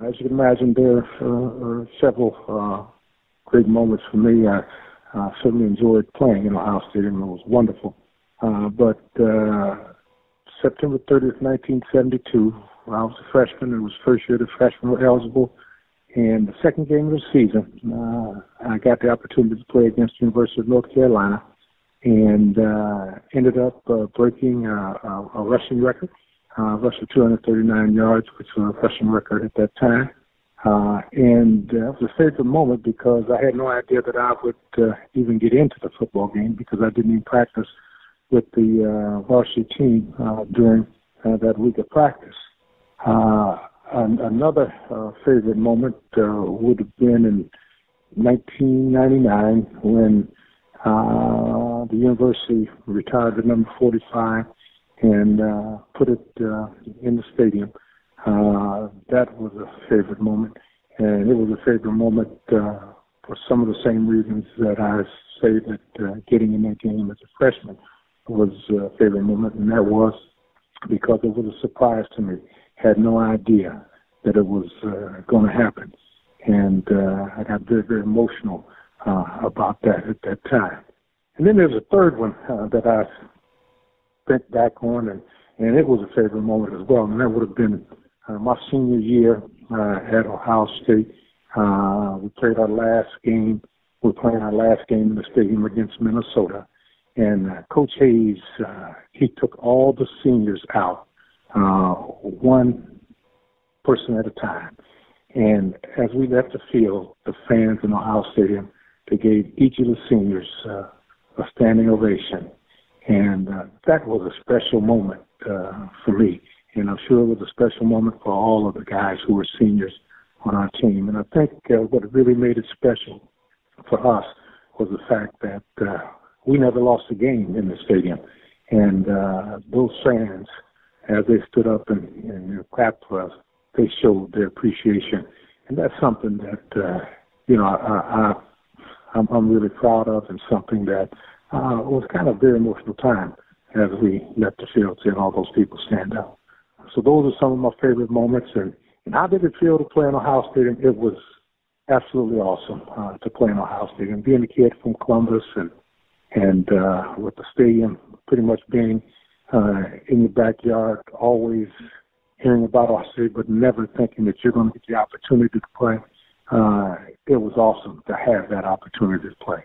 As you can imagine, there uh, are several uh, great moments for me. I uh, certainly enjoyed playing in Ohio Stadium. It was wonderful. Uh, but uh, September 30th, 1972, I was a freshman, it was first year the freshmen were eligible. And the second game of the season, uh, I got the opportunity to play against the University of North Carolina and uh, ended up uh, breaking uh, a, a rushing record uh, rushed for 239 yards, which was a rushing record at that time. Uh, and uh, it was a favorite moment because I had no idea that I would uh, even get into the football game because I didn't even practice with the uh, varsity team uh, during uh, that week of practice. Uh, and another uh, favorite moment uh, would have been in 1999 when uh, the university retired the number 45 and uh, put it uh, in the stadium. Uh, that was a favorite moment, and it was a favorite moment uh, for some of the same reasons that I say that uh, getting in that game as a freshman was a favorite moment, and that was because it was a surprise to me. Had no idea that it was uh, going to happen, and uh, I got very, very emotional uh, about that at that time. And then there's a third one uh, that I think back on, and and it was a favorite moment as well. And that would have been uh, my senior year uh, at Ohio State. Uh, we played our last game. We were playing our last game in the stadium against Minnesota, and uh, Coach Hayes uh, he took all the seniors out, uh, one person at a time. And as we left the field, the fans in Ohio Stadium, they gave each of the seniors uh, a standing ovation and uh, that was a special moment uh, for me. And I'm sure it was a special moment for all of the guys who were seniors on our team. And I think uh, what really made it special for us was the fact that uh, we never lost a game in the stadium. And uh, those fans, as they stood up and, and clapped for us, they showed their appreciation. And that's something that, uh, you know, I, I, I'm, I'm really proud of and something that uh, it was kind of a very emotional time as we left the field seeing all those people stand up. So those are some of my favorite moments. And, and how did it feel to play in Ohio Stadium? It was absolutely awesome uh, to play in Ohio Stadium. Being a kid from Columbus and and uh, with the stadium pretty much being uh, in your backyard, always hearing about Ohio State, but never thinking that you're going to get the opportunity to play. Uh, it was awesome to have that opportunity to play.